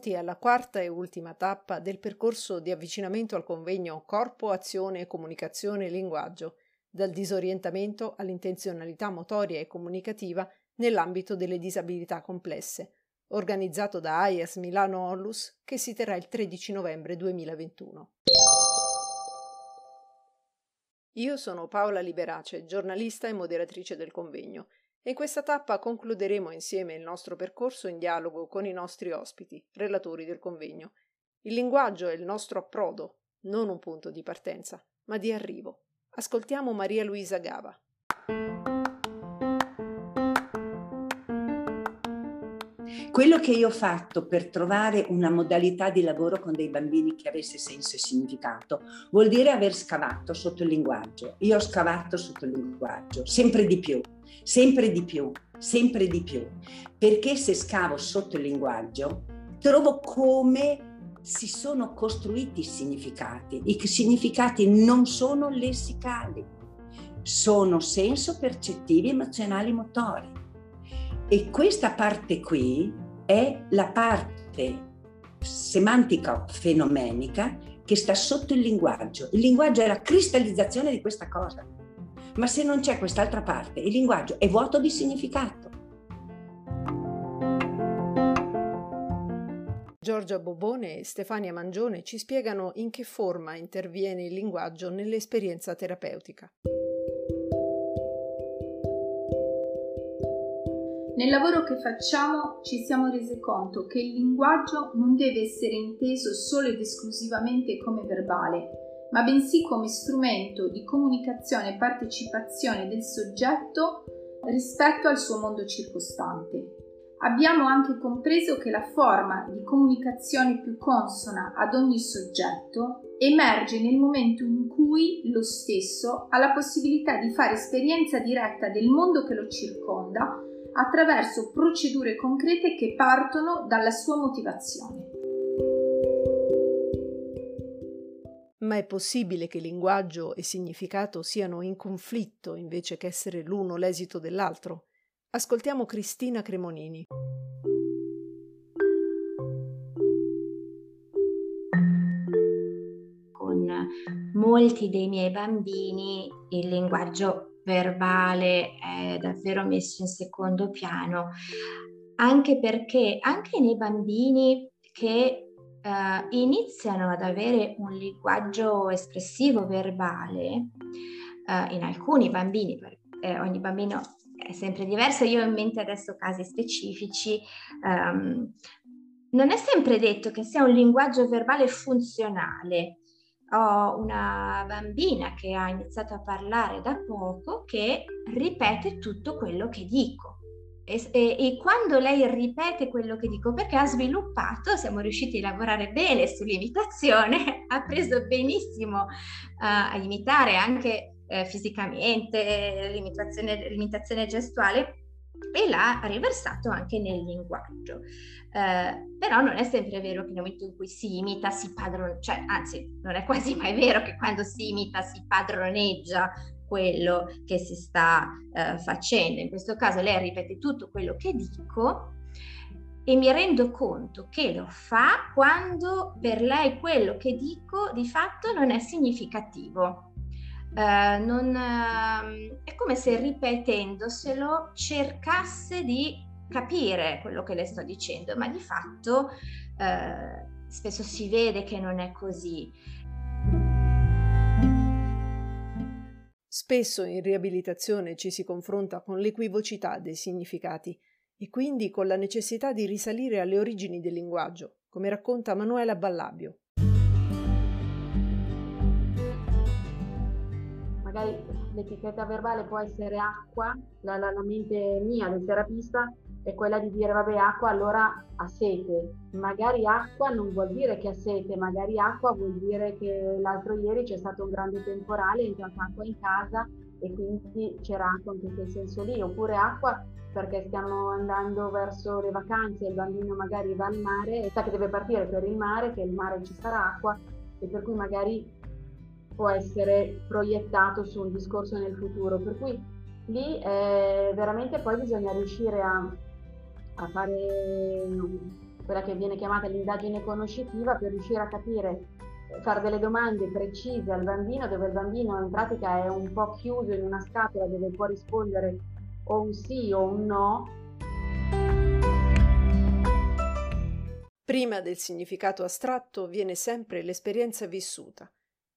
Benvenuti alla quarta e ultima tappa del percorso di avvicinamento al convegno Corpo, Azione, Comunicazione e Linguaggio, dal disorientamento all'intenzionalità motoria e comunicativa nell'ambito delle disabilità complesse, organizzato da AIAS Milano Onlus che si terrà il 13 novembre 2021. Io sono Paola Liberace, giornalista e moderatrice del convegno in questa tappa concluderemo insieme il nostro percorso in dialogo con i nostri ospiti, relatori del convegno. Il linguaggio è il nostro approdo, non un punto di partenza, ma di arrivo. Ascoltiamo Maria Luisa Gava. Quello che io ho fatto per trovare una modalità di lavoro con dei bambini che avesse senso e significato vuol dire aver scavato sotto il linguaggio. Io ho scavato sotto il linguaggio, sempre di più, sempre di più, sempre di più. Perché se scavo sotto il linguaggio trovo come si sono costruiti i significati. I significati non sono lessicali, sono senso percettivi, emozionali, motori e questa parte qui è la parte semantica fenomenica che sta sotto il linguaggio. Il linguaggio è la cristallizzazione di questa cosa. Ma se non c'è quest'altra parte, il linguaggio è vuoto di significato. Giorgia Bobone e Stefania Mangione ci spiegano in che forma interviene il linguaggio nell'esperienza terapeutica. Nel lavoro che facciamo ci siamo resi conto che il linguaggio non deve essere inteso solo ed esclusivamente come verbale, ma bensì come strumento di comunicazione e partecipazione del soggetto rispetto al suo mondo circostante. Abbiamo anche compreso che la forma di comunicazione più consona ad ogni soggetto emerge nel momento in cui lo stesso ha la possibilità di fare esperienza diretta del mondo che lo circonda attraverso procedure concrete che partono dalla sua motivazione. Ma è possibile che linguaggio e significato siano in conflitto invece che essere l'uno l'esito dell'altro? Ascoltiamo Cristina Cremonini. Con molti dei miei bambini il linguaggio verbale è davvero messo in secondo piano, anche perché anche nei bambini che Uh, iniziano ad avere un linguaggio espressivo verbale, uh, in alcuni bambini, eh, ogni bambino è sempre diverso, io ho in mente adesso casi specifici, um, non è sempre detto che sia un linguaggio verbale funzionale, ho una bambina che ha iniziato a parlare da poco che ripete tutto quello che dico. E, e, quando lei ripete quello che dico, perché ha sviluppato, siamo riusciti a lavorare bene sull'imitazione, ha preso benissimo uh, a imitare anche uh, fisicamente l'imitazione, l'imitazione gestuale e l'ha riversato anche nel linguaggio. Eh, però non è sempre vero che nel momento in cui si imita si padroneggia, cioè anzi non è quasi mai vero che quando si imita si padroneggia quello che si sta eh, facendo. In questo caso lei ripete tutto quello che dico e mi rendo conto che lo fa quando per lei quello che dico di fatto non è significativo eh, non, eh, è come se ripetendoselo cercasse di capire quello che le sto dicendo, ma di fatto eh, spesso si vede che non è così. Spesso in riabilitazione ci si confronta con l'equivocità dei significati e quindi con la necessità di risalire alle origini del linguaggio, come racconta Manuela Ballabio, magari l'etichetta verbale può essere acqua, la, la, la mente mia del terapista è quella di dire vabbè acqua allora ha sete, magari acqua non vuol dire che ha sete, magari acqua vuol dire che l'altro ieri c'è stato un grande temporale, è entrata acqua in casa e quindi c'era acqua in quel senso lì, oppure acqua perché stiamo andando verso le vacanze, il bambino magari va al mare e sa che deve partire per il mare, che il mare ci sarà acqua e per cui magari può essere proiettato su un discorso nel futuro. Per cui lì eh, veramente poi bisogna riuscire a, a fare quella che viene chiamata l'indagine conoscitiva, per riuscire a capire, fare delle domande precise al bambino, dove il bambino in pratica è un po' chiuso in una scatola dove può rispondere o un sì o un no. Prima del significato astratto viene sempre l'esperienza vissuta.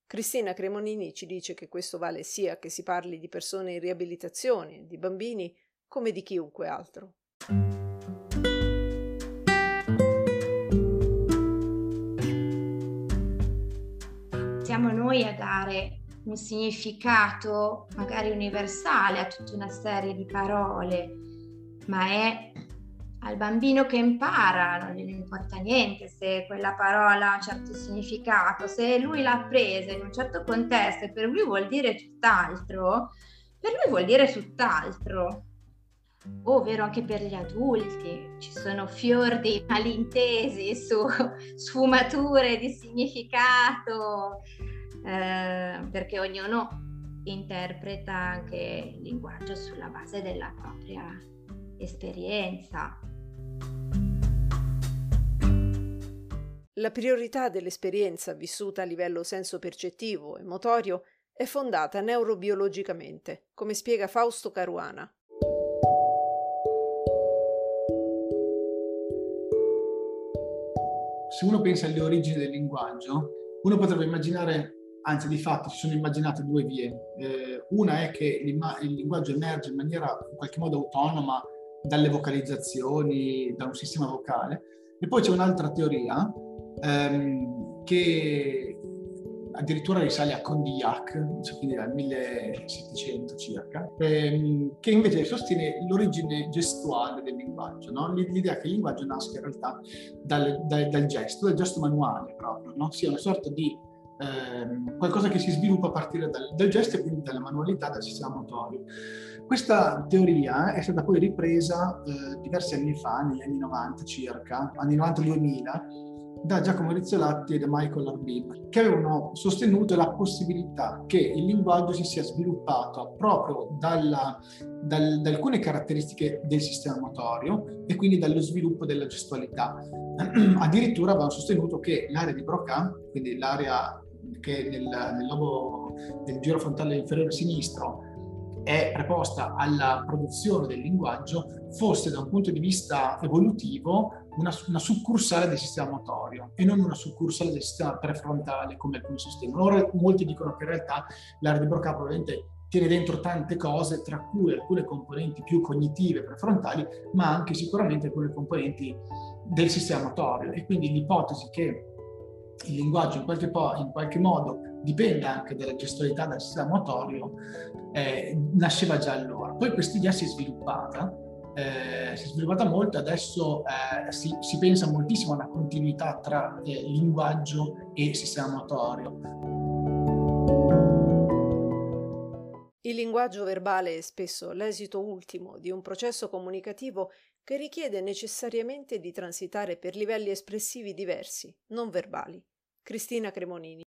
Cristina Cremonini ci dice che questo vale sia che si parli di persone in riabilitazione, di bambini, come di chiunque altro. Siamo noi a dare un significato magari universale a tutta una serie di parole, ma è al bambino che impara, non gli importa niente se quella parola ha un certo significato, se lui l'ha presa in un certo contesto e per lui vuol dire tutt'altro, per lui vuol dire tutt'altro. Ovvero anche per gli adulti, ci sono fior di malintesi su sfumature di significato, eh, perché ognuno interpreta anche il linguaggio sulla base della propria esperienza. La priorità dell'esperienza vissuta a livello senso-percettivo e motorio è fondata neurobiologicamente, come spiega Fausto Caruana. Se uno pensa alle origini del linguaggio, uno potrebbe immaginare anzi di fatto si sono immaginate due vie. Eh, una è che il linguaggio emerge in maniera in qualche modo autonoma dalle vocalizzazioni, da un sistema vocale, e poi c'è un'altra teoria ehm, che addirittura risale a Condillac, quindi dal 1700 circa, ehm, che invece sostiene l'origine gestuale del linguaggio, no? l'idea che il linguaggio nasca in realtà dal, dal, dal gesto, dal gesto manuale proprio, no? sia una sorta di ehm, qualcosa che si sviluppa a partire dal, dal, gesto e quindi dalla manualità, dal sistema motorio. Questa teoria è stata poi ripresa eh, diversi anni fa, negli anni 90 circa, anni 90-2000, da Giacomo Rizzolatti e da Michael Arbin, che avevano sostenuto la possibilità che il linguaggio si sia sviluppato proprio dalla, dal, da alcune caratteristiche del sistema motorio e quindi dallo sviluppo della gestualità. Addirittura avevano sostenuto che l'area di Broca, quindi l'area che nel, nel lobo del giro frontale inferiore sinistro è preposta alla produzione del linguaggio fosse da un punto di vista evolutivo una, una, succursale del sistema motorio e non una succursale del sistema prefrontale come alcuni sostengono. Ora molti dicono che in realtà l'area di Broca probabilmente tiene dentro tante cose, tra cui alcune componenti più cognitive prefrontali, ma anche sicuramente alcune componenti del sistema motorio. E quindi l'ipotesi che il linguaggio in qualche, po- in qualche modo dipenda anche dalla gestualità del sistema motorio, eh, nasceva già allora. Poi questa idea si è sviluppata, eh, si è sviluppata molto, adesso eh, si, si, pensa moltissimo alla continuità tra eh, linguaggio e sistema motorio. Il linguaggio verbale è spesso l'esito ultimo di un processo comunicativo che richiede necessariamente di transitare per livelli espressivi diversi, non verbali. Cristina Cremonini.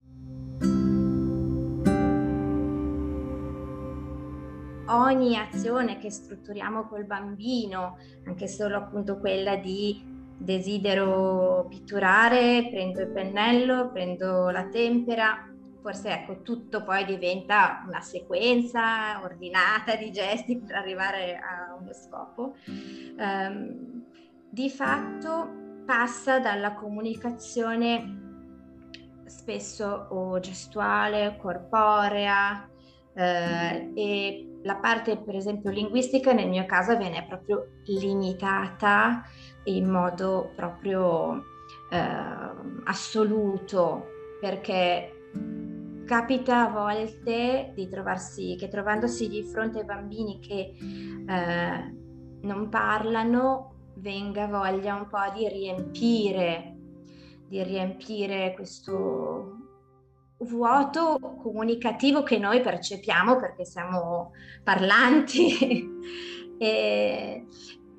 Ogni azione che strutturiamo col bambino, anche solo appunto quella di desidero pitturare, prendo il pennello, prendo la tempera, forse ecco tutto poi diventa una sequenza ordinata di gesti per arrivare a uno scopo. Um, di fatto passa dalla comunicazione spesso o gestuale, corporea eh, e la parte per esempio linguistica nel mio caso viene proprio limitata in modo proprio eh, assoluto perché capita a volte di trovarsi che trovandosi di fronte ai bambini che eh, non parlano venga voglia un po' di riempire di riempire questo vuoto comunicativo che noi percepiamo perché siamo parlanti. E,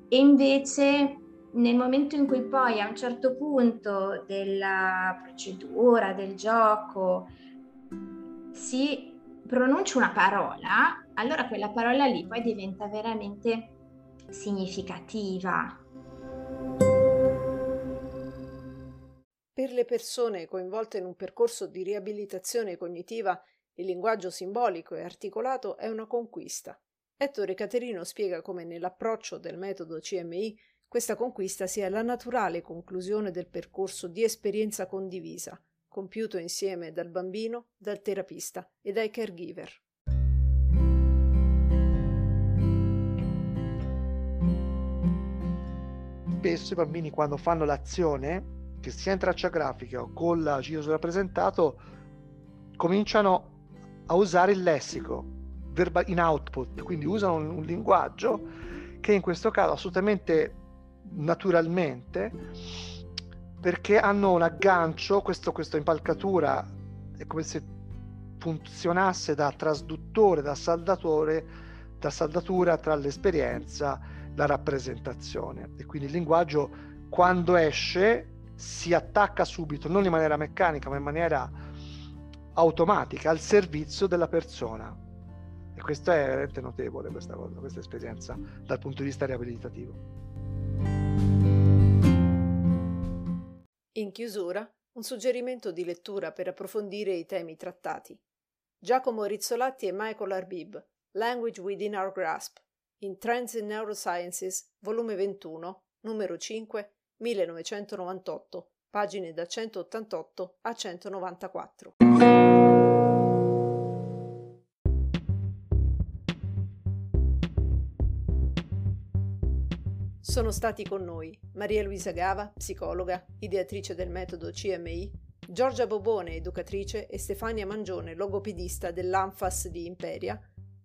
e invece nel momento in cui poi a un certo punto della procedura, del gioco, si pronuncia una parola, allora quella parola lì poi diventa veramente significativa Per le persone coinvolte in un percorso di riabilitazione cognitiva, il linguaggio simbolico e articolato è una conquista. Ettore Caterino spiega come nell'approccio del metodo CMI questa conquista sia la naturale conclusione del percorso di esperienza condivisa, compiuto insieme dal bambino, dal terapista e dai caregiver. Spesso i bambini quando fanno l'azione che sia in traccia grafica o con la giro rappresentato cominciano a usare il lessico in output, quindi usano un, un linguaggio che in questo caso assolutamente naturalmente perché hanno un aggancio, questo, questa impalcatura è come se funzionasse da trasduttore, da saldatore, da saldatura tra l'esperienza la rappresentazione. E quindi il linguaggio quando esce si attacca subito, non in maniera meccanica, ma in maniera automatica al servizio della persona. E questo è veramente notevole, questa, cosa, questa esperienza dal punto di vista riabilitativo. In chiusura, un suggerimento di lettura per approfondire i temi trattati. Giacomo Rizzolatti e Michael Arbib, Language Within Our Grasp, in Trends in Neurosciences, volume 21, numero 5, 1998, pagine da 188 a 194. Sono stati con noi Maria Luisa Gava, psicologa, ideatrice del metodo CMI, Giorgia Bobone, educatrice, e Stefania Mangione, logopedista dell'ANFAS di Imperia,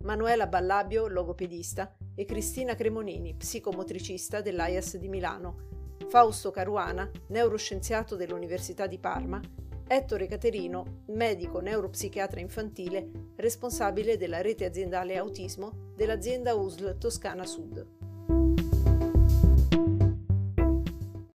Manuela Ballabio, logopedista, e Cristina Cremonini, psicomotricista dell'AIAS di Milano, Fausto Caruana, neuroscienziato dell'Università di Parma, Ettore Caterino, medico neuropsichiatra infantile, responsabile della rete aziendale autismo dell'azienda USL Toscana Sud.